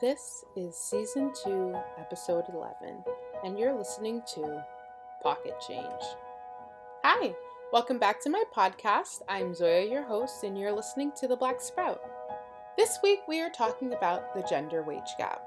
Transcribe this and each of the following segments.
This is season 2, episode 11, and you're listening to Pocket Change. Hi, welcome back to my podcast. I'm Zoya, your host, and you're listening to The Black Sprout. This week we are talking about the gender wage gap.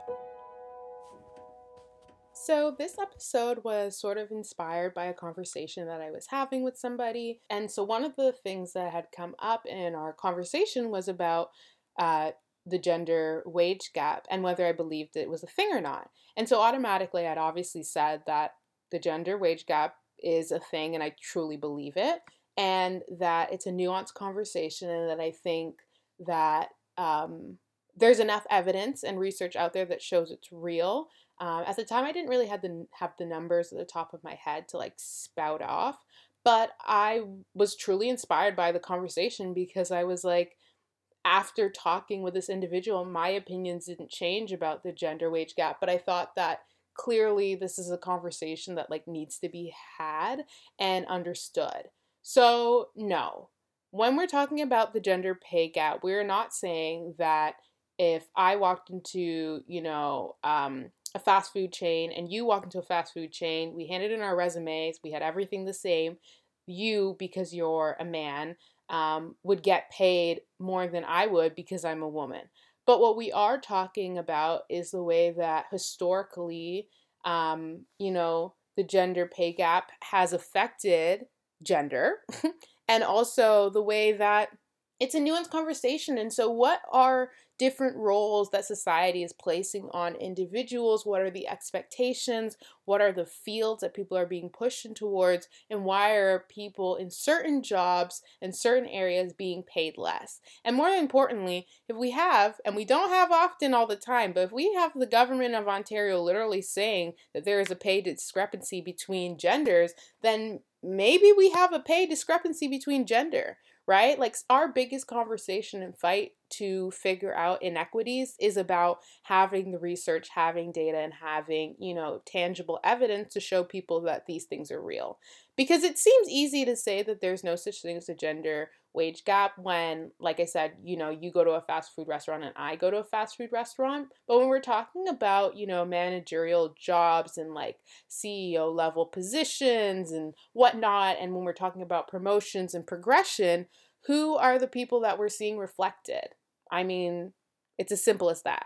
So, this episode was sort of inspired by a conversation that I was having with somebody. And so, one of the things that had come up in our conversation was about uh, the gender wage gap and whether I believed it was a thing or not. And so automatically I'd obviously said that the gender wage gap is a thing and I truly believe it and that it's a nuanced conversation and that I think that um, there's enough evidence and research out there that shows it's real. Um, at the time, I didn't really have the have the numbers at the top of my head to like spout off, but I was truly inspired by the conversation because I was like, after talking with this individual, my opinions didn't change about the gender wage gap, but I thought that clearly this is a conversation that like needs to be had and understood. So, no. When we're talking about the gender pay gap, we're not saying that if I walked into, you know, um, a fast food chain and you walk into a fast food chain, we handed in our resumes, we had everything the same. You, because you're a man, um, would get paid more than I would because I'm a woman. But what we are talking about is the way that historically, um, you know, the gender pay gap has affected gender and also the way that it's a nuanced conversation. And so, what are different roles that society is placing on individuals? What are the expectations? What are the fields that people are being pushed towards? And why are people in certain jobs and certain areas being paid less? And more importantly, if we have, and we don't have often all the time, but if we have the government of Ontario literally saying that there is a pay discrepancy between genders, then maybe we have a pay discrepancy between gender right? Like our biggest conversation and fight to figure out inequities is about having the research, having data, and having, you know, tangible evidence to show people that these things are real. Because it seems easy to say that there's no such thing as a gender wage gap when, like I said, you know, you go to a fast food restaurant and I go to a fast food restaurant. But when we're talking about, you know, managerial jobs and like CEO level positions and whatnot, and when we're talking about promotions and progression, who are the people that we're seeing reflected? I mean, it's as simple as that.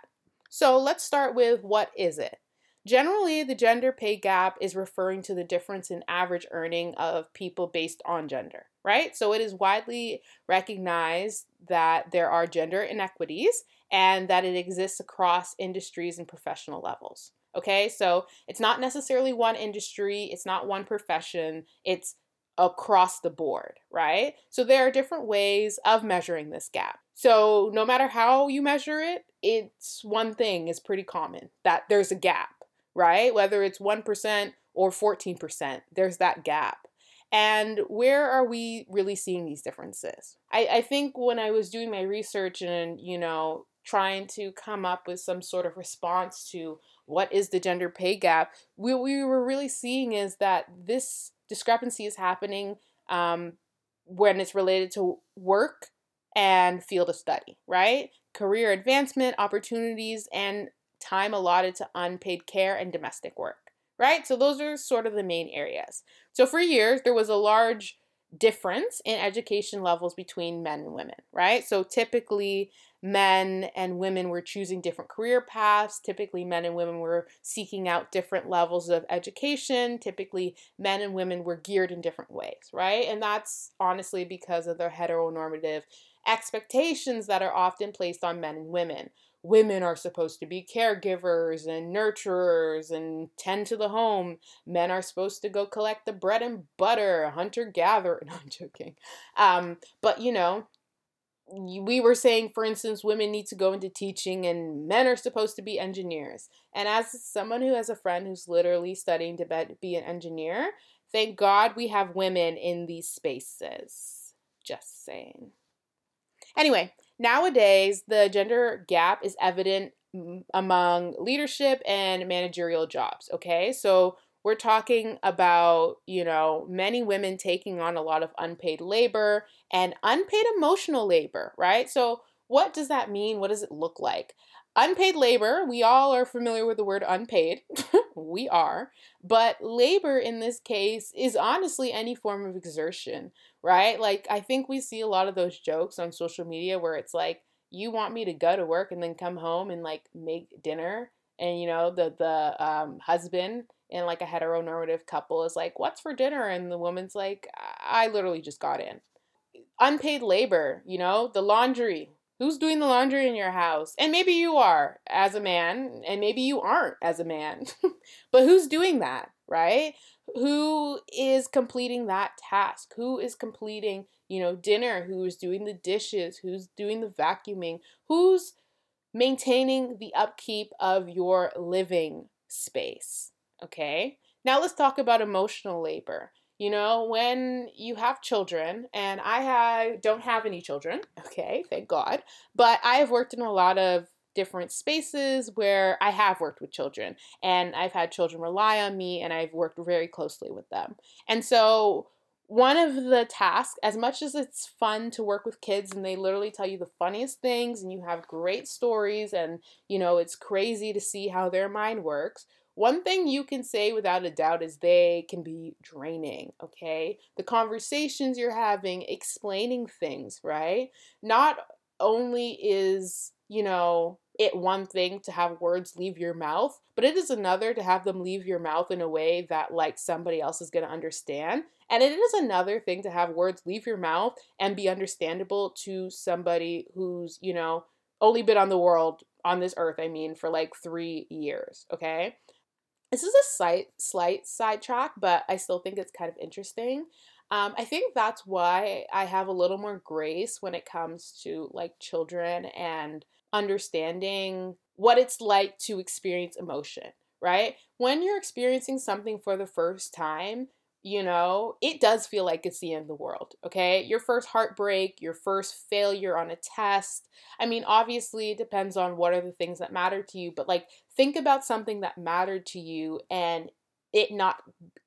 So let's start with what is it? Generally, the gender pay gap is referring to the difference in average earning of people based on gender, right? So it is widely recognized that there are gender inequities and that it exists across industries and professional levels. Okay, so it's not necessarily one industry, it's not one profession, it's across the board, right? So there are different ways of measuring this gap. So no matter how you measure it, it's one thing is pretty common that there's a gap, right? Whether it's 1% or 14%, there's that gap. And where are we really seeing these differences? I, I think when I was doing my research and, you know, trying to come up with some sort of response to what is the gender pay gap, what we were really seeing is that this discrepancy is happening um, when it's related to work and field of study, right? Career advancement, opportunities, and time allotted to unpaid care and domestic work, right? So those are sort of the main areas. So for years, there was a large difference in education levels between men and women, right? So typically, men and women were choosing different career paths. Typically, men and women were seeking out different levels of education. Typically, men and women were geared in different ways, right? And that's honestly because of the heteronormative expectations that are often placed on men and women. Women are supposed to be caregivers and nurturers and tend to the home. Men are supposed to go collect the bread and butter, hunter gatherer. No, I'm joking. Um, but you know, we were saying, for instance, women need to go into teaching and men are supposed to be engineers. And as someone who has a friend who's literally studying to be an engineer, thank God we have women in these spaces. Just saying. Anyway, nowadays the gender gap is evident among leadership and managerial jobs. Okay, so we're talking about, you know, many women taking on a lot of unpaid labor and unpaid emotional labor, right? So, what does that mean? What does it look like? unpaid labor, we all are familiar with the word unpaid. we are. But labor in this case is honestly any form of exertion, right? Like, I think we see a lot of those jokes on social media where it's like, you want me to go to work and then come home and like make dinner and you know the the um, husband in like a heteronormative couple is like what's for dinner and the woman's like i literally just got in unpaid labor you know the laundry Who's doing the laundry in your house? And maybe you are as a man, and maybe you aren't as a man. but who's doing that, right? Who is completing that task? Who is completing, you know, dinner? Who's doing the dishes? Who's doing the vacuuming? Who's maintaining the upkeep of your living space? Okay? Now let's talk about emotional labor. You know, when you have children, and I have, don't have any children, okay, thank God, but I have worked in a lot of different spaces where I have worked with children, and I've had children rely on me, and I've worked very closely with them. And so, one of the tasks, as much as it's fun to work with kids and they literally tell you the funniest things and you have great stories and you know it's crazy to see how their mind works, one thing you can say without a doubt is they can be draining, okay? The conversations you're having, explaining things, right? Not only is, you know, it one thing to have words leave your mouth, but it is another to have them leave your mouth in a way that like somebody else is going to understand. And it is another thing to have words leave your mouth and be understandable to somebody who's, you know, only been on the world on this earth, I mean, for like 3 years, okay? This is a slight, slight sidetrack, but I still think it's kind of interesting. Um, I think that's why I have a little more grace when it comes to like children and understanding what it's like to experience emotion, right? When you're experiencing something for the first time, you know, it does feel like it's the end of the world, okay? Your first heartbreak, your first failure on a test. I mean, obviously, it depends on what are the things that matter to you, but like think about something that mattered to you and it not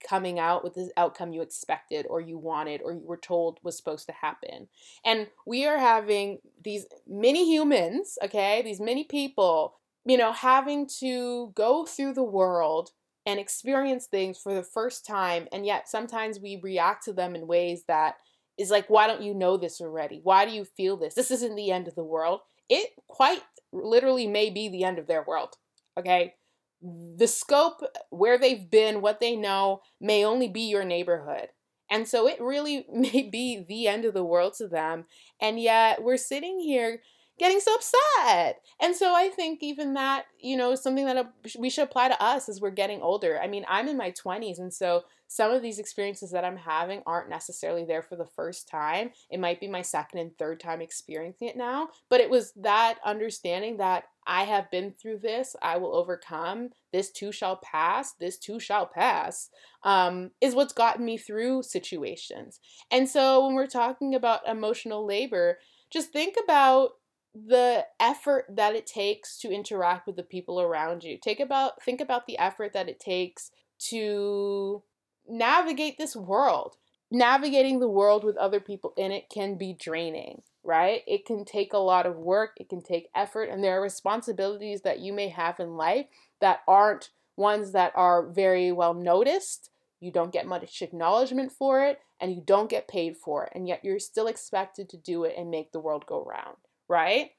coming out with the outcome you expected or you wanted or you were told was supposed to happen. And we are having these many humans, okay, these many people, you know, having to go through the world and experience things for the first time and yet sometimes we react to them in ways that is like why don't you know this already? Why do you feel this? This isn't the end of the world. It quite literally may be the end of their world okay the scope where they've been what they know may only be your neighborhood. And so it really may be the end of the world to them. And yet we're sitting here getting so upset. And so I think even that, you know, something that we should apply to us as we're getting older. I mean, I'm in my 20s, and so some of these experiences that I'm having aren't necessarily there for the first time. It might be my second and third time experiencing it now, but it was that understanding that I have been through this, I will overcome, this too shall pass, this too shall pass, um, is what's gotten me through situations. And so when we're talking about emotional labor, just think about the effort that it takes to interact with the people around you. Take about think about the effort that it takes to navigate this world. Navigating the world with other people in it can be draining, right? It can take a lot of work, it can take effort, and there are responsibilities that you may have in life that aren't ones that are very well noticed. You don't get much acknowledgement for it, and you don't get paid for it, and yet you're still expected to do it and make the world go round right?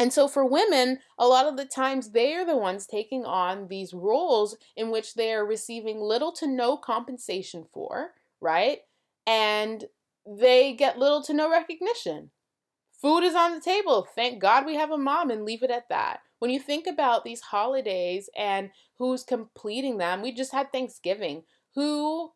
And so for women, a lot of the times they are the ones taking on these roles in which they are receiving little to no compensation for, right? And they get little to no recognition. Food is on the table. Thank God we have a mom and leave it at that. When you think about these holidays and who's completing them, we just had Thanksgiving. Who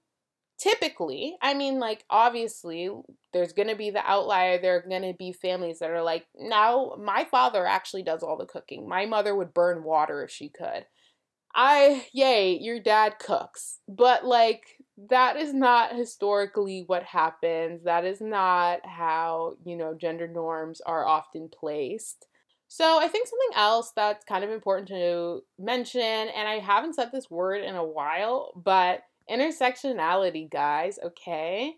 typically, I mean, like, obviously, there's going to be the outlier. There are going to be families that are like, no, my father actually does all the cooking. My mother would burn water if she could. I, yay, your dad cooks. But, like, that is not historically what happens. That is not how, you know, gender norms are often placed. So, I think something else that's kind of important to mention, and I haven't said this word in a while, but intersectionality, guys, okay?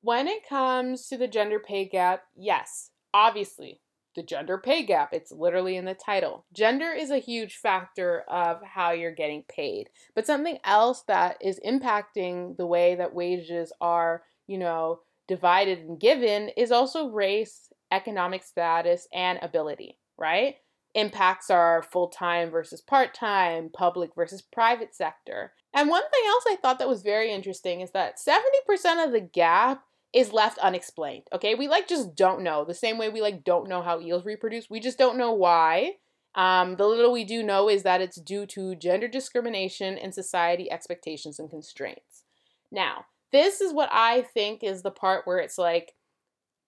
When it comes to the gender pay gap, yes, obviously, the gender pay gap. It's literally in the title. Gender is a huge factor of how you're getting paid. But something else that is impacting the way that wages are, you know, divided and given is also race, economic status, and ability, right? Impacts are full time versus part time, public versus private sector. And one thing else I thought that was very interesting is that 70% of the gap is left unexplained. Okay, we like just don't know. The same way we like don't know how eels reproduce, we just don't know why. Um, the little we do know is that it's due to gender discrimination and society expectations and constraints. Now, this is what I think is the part where it's like,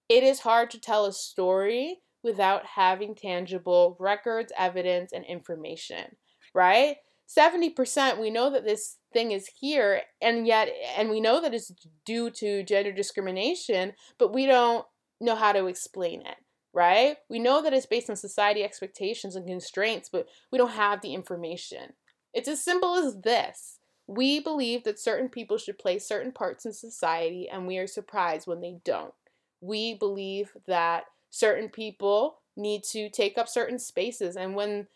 it is hard to tell a story without having tangible records, evidence, and information, right? 70% we know that this thing is here and yet and we know that it's due to gender discrimination but we don't know how to explain it right? We know that it's based on society expectations and constraints but we don't have the information. It's as simple as this. We believe that certain people should play certain parts in society and we are surprised when they don't. We believe that certain people need to take up certain spaces and when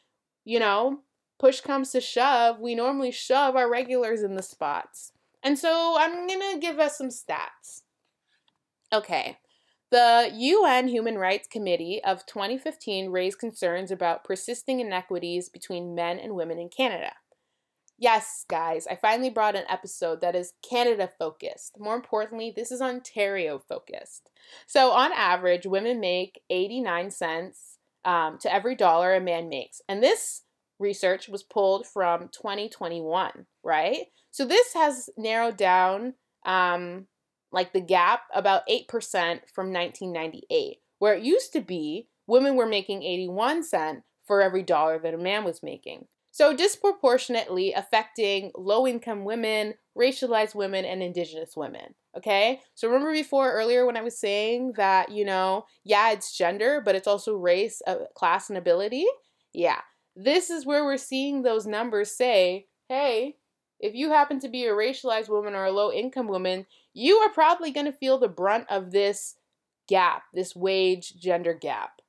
you know push comes to shove, we normally shove our regulars in the spots. And so I'm going to give us some stats. Okay. The UN Human Rights Committee of 2015 raised concerns about persisting inequities between men and women in Canada. Yes, guys, I finally brought an episode that is Canada focused. More importantly, this is Ontario focused. So, on average, women make 89 cents um, to every dollar a man makes. And this research was pulled from 2021, right? So this has narrowed down um, like the gap about 8% from 1998, where it used to be women were making 81 cent for every dollar that a man was making. So disproportionately affecting low income women, racialized women, and indigenous women. Okay? So remember before earlier when I was saying that, you know, yeah, it's gender, but it's also race, uh, class, and ability? Yeah. This is where we're seeing those numbers say, hey, if you happen to be a racialized woman or a low income woman, you are probably going to feel the brunt of this gap, this wage gender gap.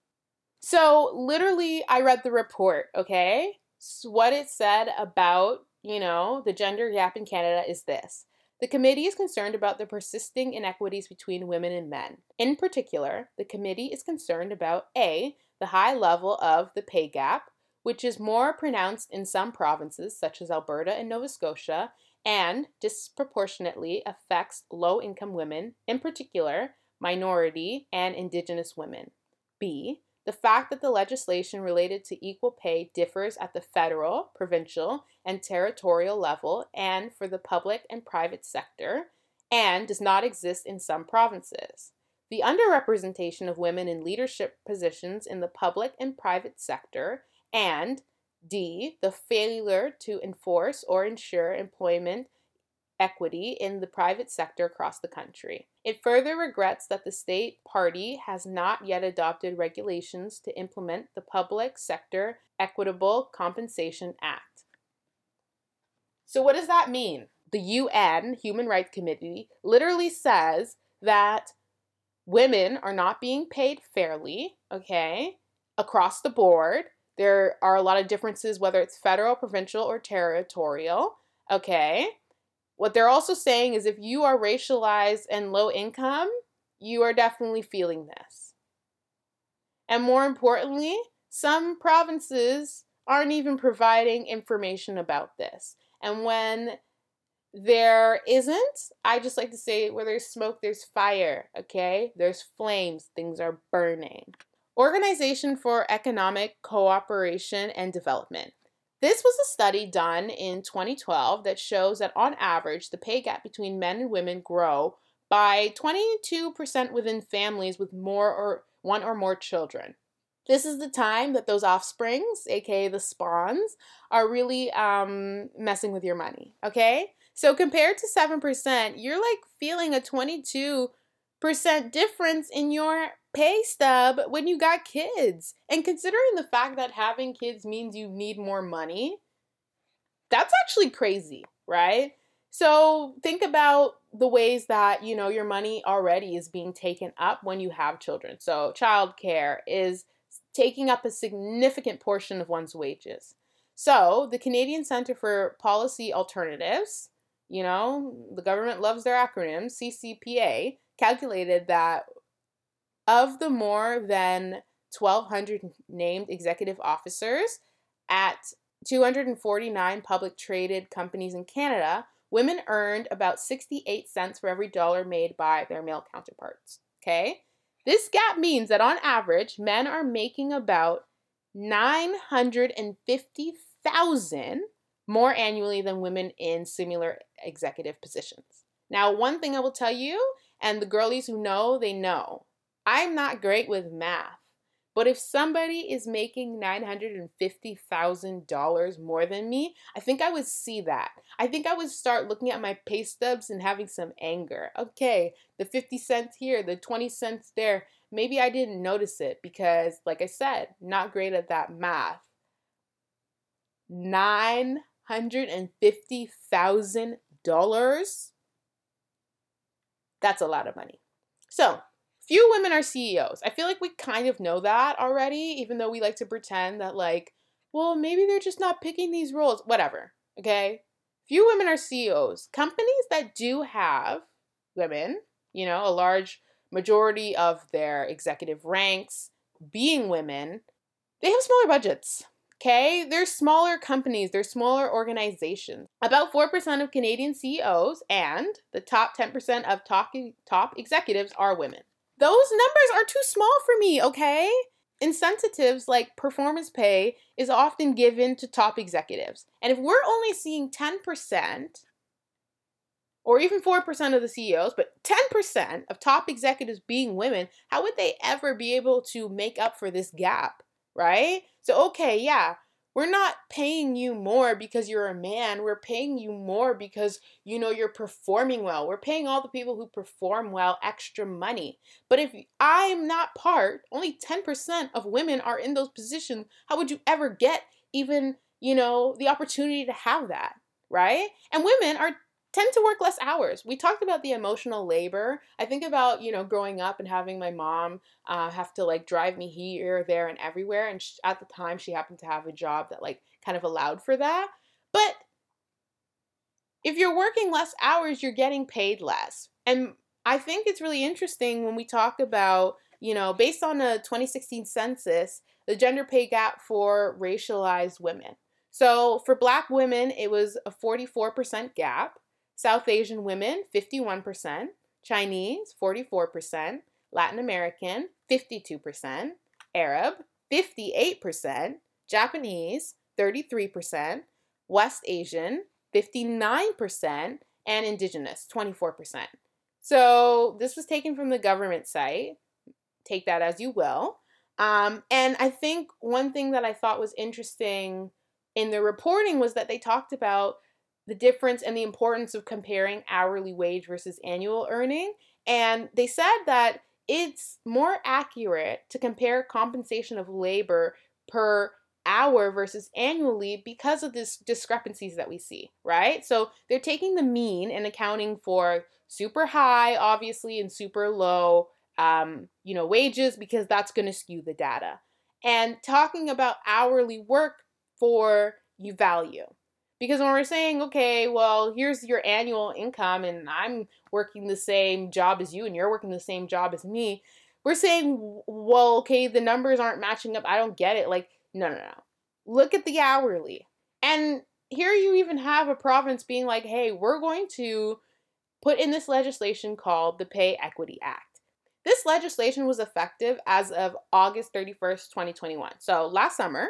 So, literally, I read the report, okay? So what it said about, you know, the gender gap in Canada is this. The committee is concerned about the persisting inequities between women and men. In particular, the committee is concerned about A, the high level of the pay gap, which is more pronounced in some provinces, such as Alberta and Nova Scotia, and disproportionately affects low income women, in particular, minority and Indigenous women. B. The fact that the legislation related to equal pay differs at the federal, provincial, and territorial level and for the public and private sector, and does not exist in some provinces. The underrepresentation of women in leadership positions in the public and private sector and D, the failure to enforce or ensure employment equity in the private sector across the country. It further regrets that the state party has not yet adopted regulations to implement the Public Sector Equitable Compensation Act. So, what does that mean? The UN Human Rights Committee literally says that women are not being paid fairly, okay, across the board there are a lot of differences, whether it's federal, provincial, or territorial. Okay. What they're also saying is if you are racialized and low income, you are definitely feeling this. And more importantly, some provinces aren't even providing information about this. And when there isn't, I just like to say where there's smoke, there's fire, okay? There's flames, things are burning. Organization for Economic Cooperation and Development. This was a study done in 2012 that shows that on average, the pay gap between men and women grow by 22% within families with more or one or more children. This is the time that those offsprings, aka the spawns, are really um, messing with your money. Okay, so compared to seven percent, you're like feeling a 22 percent difference in your pay stub when you got kids. And considering the fact that having kids means you need more money, that's actually crazy, right? So think about the ways that, you know, your money already is being taken up when you have children. So childcare is taking up a significant portion of one's wages. So, the Canadian Centre for Policy Alternatives, you know, the government loves their acronyms, CCPA, calculated that of the more than 1,200 named executive officers at 249 public traded companies in Canada, women earned about 68 cents for every dollar made by their male counterparts. Okay? This gap means that on average, men are making about 950,000 more annually than women in similar executive positions. Now, one thing I will tell you, and the girlies who know, they know, I'm not great with math. But if somebody is making $950,000 more than me, I think I would see that. I think I would start looking at my pay stubs and having some anger. Okay, the 50 cents here, the 20 cents there. Maybe I didn't notice it because, like I said, not great at that math. $950,000? That's a lot of money. So, few women are CEOs. I feel like we kind of know that already, even though we like to pretend that, like, well, maybe they're just not picking these roles. Whatever, okay? Few women are CEOs. Companies that do have women, you know, a large majority of their executive ranks being women, they have smaller budgets. Okay, they're smaller companies, they're smaller organizations. About 4% of Canadian CEOs and the top 10% of top, top executives are women. Those numbers are too small for me, okay? Incentives like performance pay is often given to top executives. And if we're only seeing 10% or even 4% of the CEOs, but 10% of top executives being women, how would they ever be able to make up for this gap, right? So, okay, yeah, we're not paying you more because you're a man. We're paying you more because you know you're performing well. We're paying all the people who perform well extra money. But if I'm not part, only 10% of women are in those positions, how would you ever get even, you know, the opportunity to have that, right? And women are tend to work less hours. We talked about the emotional labor. I think about, you know, growing up and having my mom uh, have to like drive me here, there, and everywhere. And she, at the time, she happened to have a job that like kind of allowed for that. But if you're working less hours, you're getting paid less. And I think it's really interesting when we talk about, you know, based on a 2016 census, the gender pay gap for racialized women. So for black women, it was a 44% gap. South Asian women, 51%, Chinese, 44%, Latin American, 52%, Arab, 58%, Japanese, 33%, West Asian, 59%, and Indigenous, 24%. So this was taken from the government site. Take that as you will. Um, and I think one thing that I thought was interesting in the reporting was that they talked about the difference and the importance of comparing hourly wage versus annual earning. And they said that it's more accurate to compare compensation of labor per hour versus annually because of this discrepancies that we see, right? So they're taking the mean and accounting for super high, obviously, and super low, um, you know, wages because that's going to skew the data. And talking about hourly work for you value. Because when we're saying, okay, well, here's your annual income and I'm working the same job as you and you're working the same job as me, we're saying, well, okay, the numbers aren't matching up. I don't get it. Like, no, no, no. Look at the hourly. And here you even have a province being like, hey, we're going to put in this legislation called the Pay Equity Act. This legislation was effective as of August 31st, 2021. So last summer,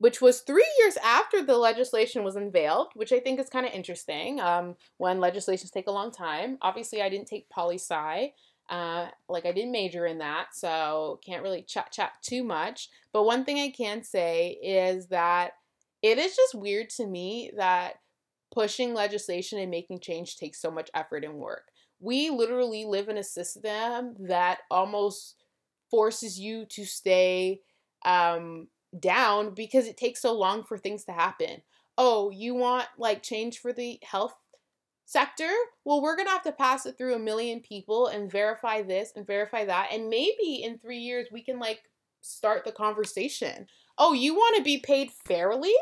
which was three years after the legislation was unveiled, which I think is kind of interesting um, when legislations take a long time. Obviously, I didn't take poli sci. Uh, like I didn't major in that, so can't really chat chat too much. But one thing I can say is that it is just weird to me that pushing legislation and making change takes so much effort and work. We literally live in a system that almost forces you to stay um, down because it takes so long for things to happen. Oh, you want like change for the health sector? Well, we're going to have to pass it through a million people and verify this and verify that. And maybe in three years we can like start the conversation. Oh, you want to be paid fairly?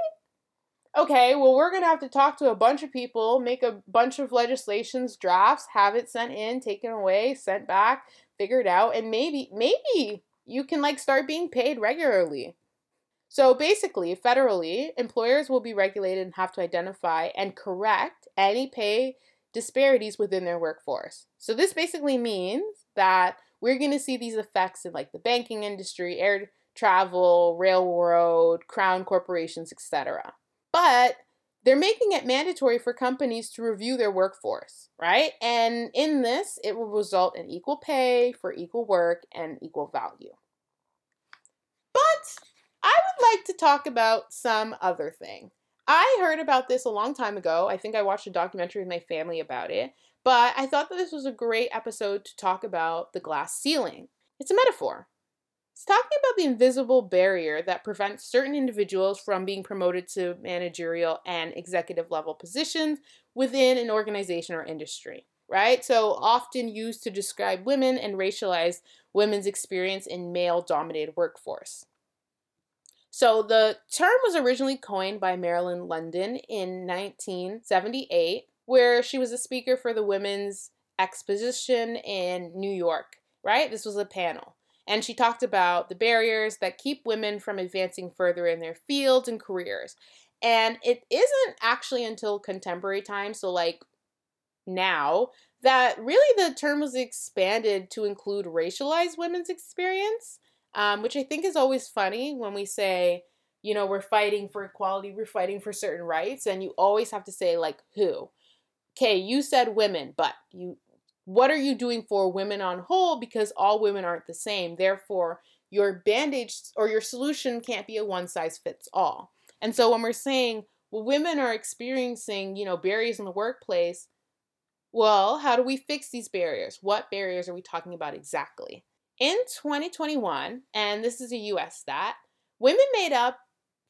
Okay, well, we're going to have to talk to a bunch of people, make a bunch of legislations, drafts, have it sent in, taken away, sent back, figured out, and maybe, maybe you can like start being paid regularly. So basically, federally, employers will be regulated and have to identify and correct any pay disparities within their workforce. So this basically means that we're going to see these effects in like the banking industry, air travel, railroad, crown corporations, etc. But they're making it mandatory for companies to review their workforce, right? And in this, it will result in equal pay for equal work and equal value. Like to talk about some other thing. I heard about this a long time ago. I think I watched a documentary with my family about it. But I thought that this was a great episode to talk about the glass ceiling. It's a metaphor. It's talking about the invisible barrier that prevents certain individuals from being promoted to managerial and executive level positions within an organization or industry, right? So, often used to describe women and racialize women's experience in male dominated workforce. So, the term was originally coined by Marilyn Loden in 1978 where she was a speaker for the Women's Exposition in New York, right? This was a panel. And she talked about the barriers that keep women from advancing further in their fields and careers. And it isn't actually until contemporary times, so like now, that really the term was expanded to include racialized women's experience, um, which I think is always funny when we say, you know, we're fighting for equality, we're fighting for certain rights, and you always have to say, like, who? okay, you said women, but you what are you doing for women on whole because all women aren't the same. Therefore, your bandage or your solution can't be a one size fits all. And so when we're saying, well, women are experiencing, you know, barriers in the workplace, well, how do we fix these barriers? What barriers are we talking about exactly? In 2021, and this is a US stat, women made up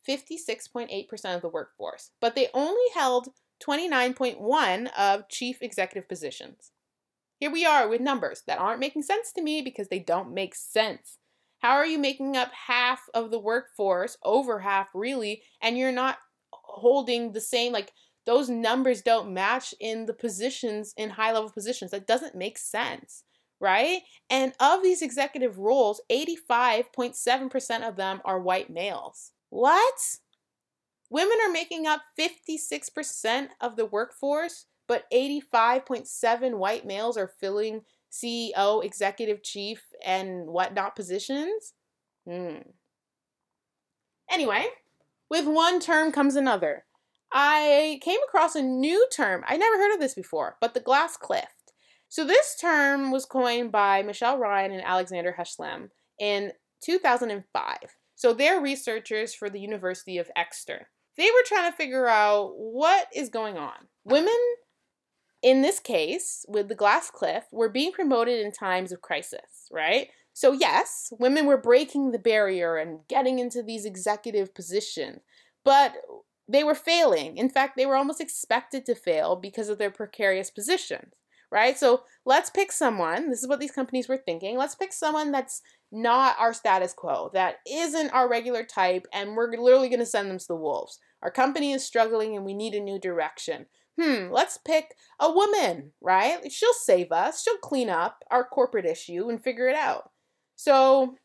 56.8% of the workforce, but they only held 29.1 of chief executive positions. Here we are with numbers that aren't making sense to me because they don't make sense. How are you making up half of the workforce, over half really, and you're not holding the same, like, those numbers don't match in the positions, in high level positions. That doesn't make sense, right? And of these executive roles, 85.7% of them are white males. What? Women are making up 56% of the workforce, but 85.7 white males are filling CEO, executive chief, and whatnot positions? Hmm. Anyway, with one term comes another. I came across a new term. I never heard of this before, but the glass cliff. So this term was coined by Michelle Ryan and Alexander Haslam in 2005. So they're researchers for the University of Exeter. They were trying to figure out what is going on. Women, in this case, with the glass cliff, were being promoted in times of crisis, right? So, yes, women were breaking the barrier and getting into these executive positions, but they were failing. In fact, they were almost expected to fail because of their precarious positions, right? So, let's pick someone. This is what these companies were thinking. Let's pick someone that's not our status quo, that isn't our regular type, and we're literally going to send them to the wolves. Our company is struggling and we need a new direction. Hmm, let's pick a woman, right? She'll save us. She'll clean up our corporate issue and figure it out. So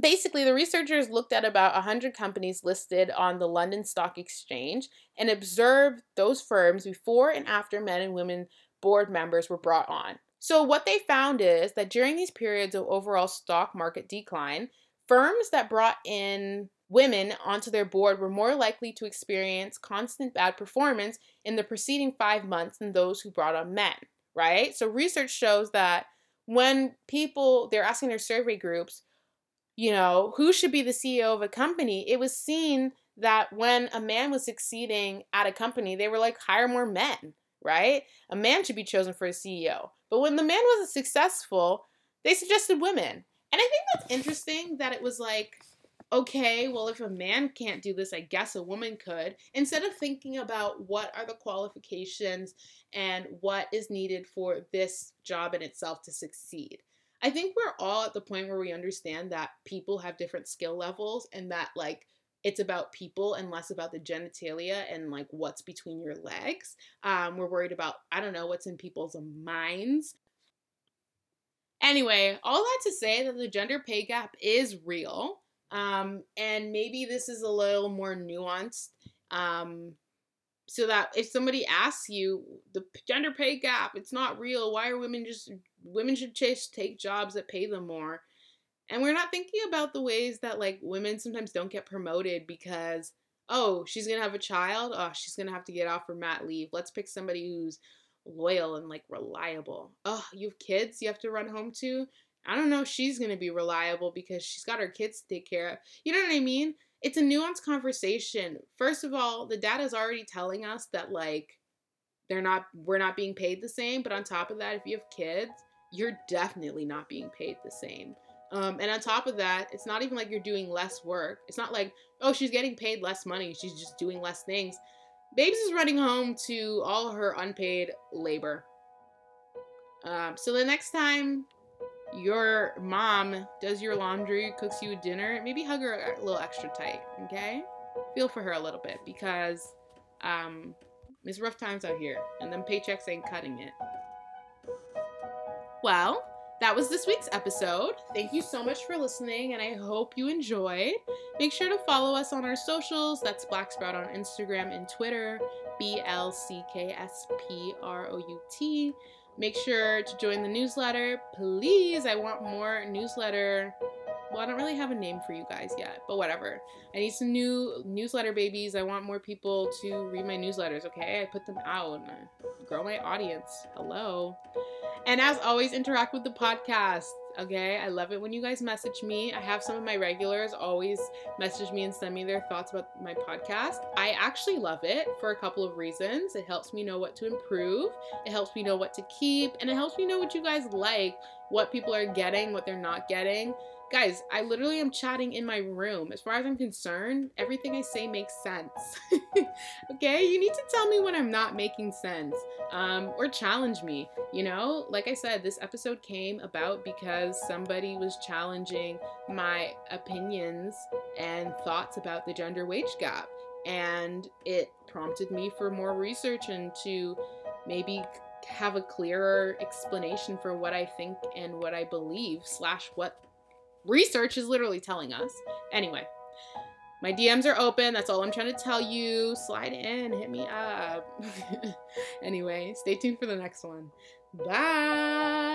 basically, the researchers looked at about 100 companies listed on the London Stock Exchange and observed those firms before and after men and women board members were brought on. So, what they found is that during these periods of overall stock market decline, firms that brought in women onto their board were more likely to experience constant bad performance in the preceding five months than those who brought on men, right? So research shows that when people they're asking their survey groups, you know, who should be the CEO of a company, it was seen that when a man was succeeding at a company, they were like, hire more men, right? A man should be chosen for a CEO. But when the man wasn't successful, they suggested women. And I think that's interesting that it was like, okay, well, if a man can't do this, I guess a woman could, instead of thinking about what are the qualifications and what is needed for this job in itself to succeed. I think we're all at the point where we understand that people have different skill levels and that like it's about people and less about the genitalia and like what's between your legs. Um, we're worried about, I don't know, what's in people's minds. Anyway, all that to say that the gender pay gap is real. Um, and maybe this is a little more nuanced. Um, so that if somebody asks you the gender pay gap, it's not real. Why are women just women should just take jobs that pay them more? And we're not thinking about the ways that like women sometimes don't get promoted because oh, she's going to have a child, oh, she's going to have to get off her mat leave. Let's pick somebody who's loyal and like reliable. Oh, you have kids you have to run home to? I don't know if she's going to be reliable because she's got her kids to take care of. You know what I mean? It's a nuanced conversation. First of all, the data is already telling us that like they're not we're not being paid the same, but on top of that, if you have kids, you're definitely not being paid the same. Um, and on top of that, it's not even like you're doing less work. It's not like, oh, she's getting paid less money. She's just doing less things. Babes is running home to all her unpaid labor. Um, so the next time your mom does your laundry, cooks you dinner, maybe hug her a little extra tight, okay? Feel for her a little bit because um, it's rough times out here and them paychecks ain't cutting it. Well, that was this week's episode. Thank you so much for listening, and I hope you enjoyed. Make sure to follow us on our socials. That's Black Sprout on Instagram and Twitter, B L C K S P R O U T. Make sure to join the newsletter, please. I want more newsletter. Well, I don't really have a name for you guys yet, but whatever. I need some new newsletter babies. I want more people to read my newsletters, okay? I put them out and grow my audience. Hello. And as always, interact with the podcast. Okay, I love it when you guys message me. I have some of my regulars always message me and send me their thoughts about my podcast. I actually love it for a couple of reasons. It helps me know what to improve, it helps me know what to keep, and it helps me know what you guys like, what people are getting, what they're not getting. Guys, I literally am chatting in my room. As far as I'm concerned, everything I say makes sense. okay? You need to tell me when I'm not making sense um, or challenge me. You know, like I said, this episode came about because somebody was challenging my opinions and thoughts about the gender wage gap. And it prompted me for more research and to maybe have a clearer explanation for what I think and what I believe, slash, what research is literally telling us. Anyway, my DMs are open. That's all I'm trying to tell you. Slide in, hit me up. anyway, stay tuned for the next one. Bye.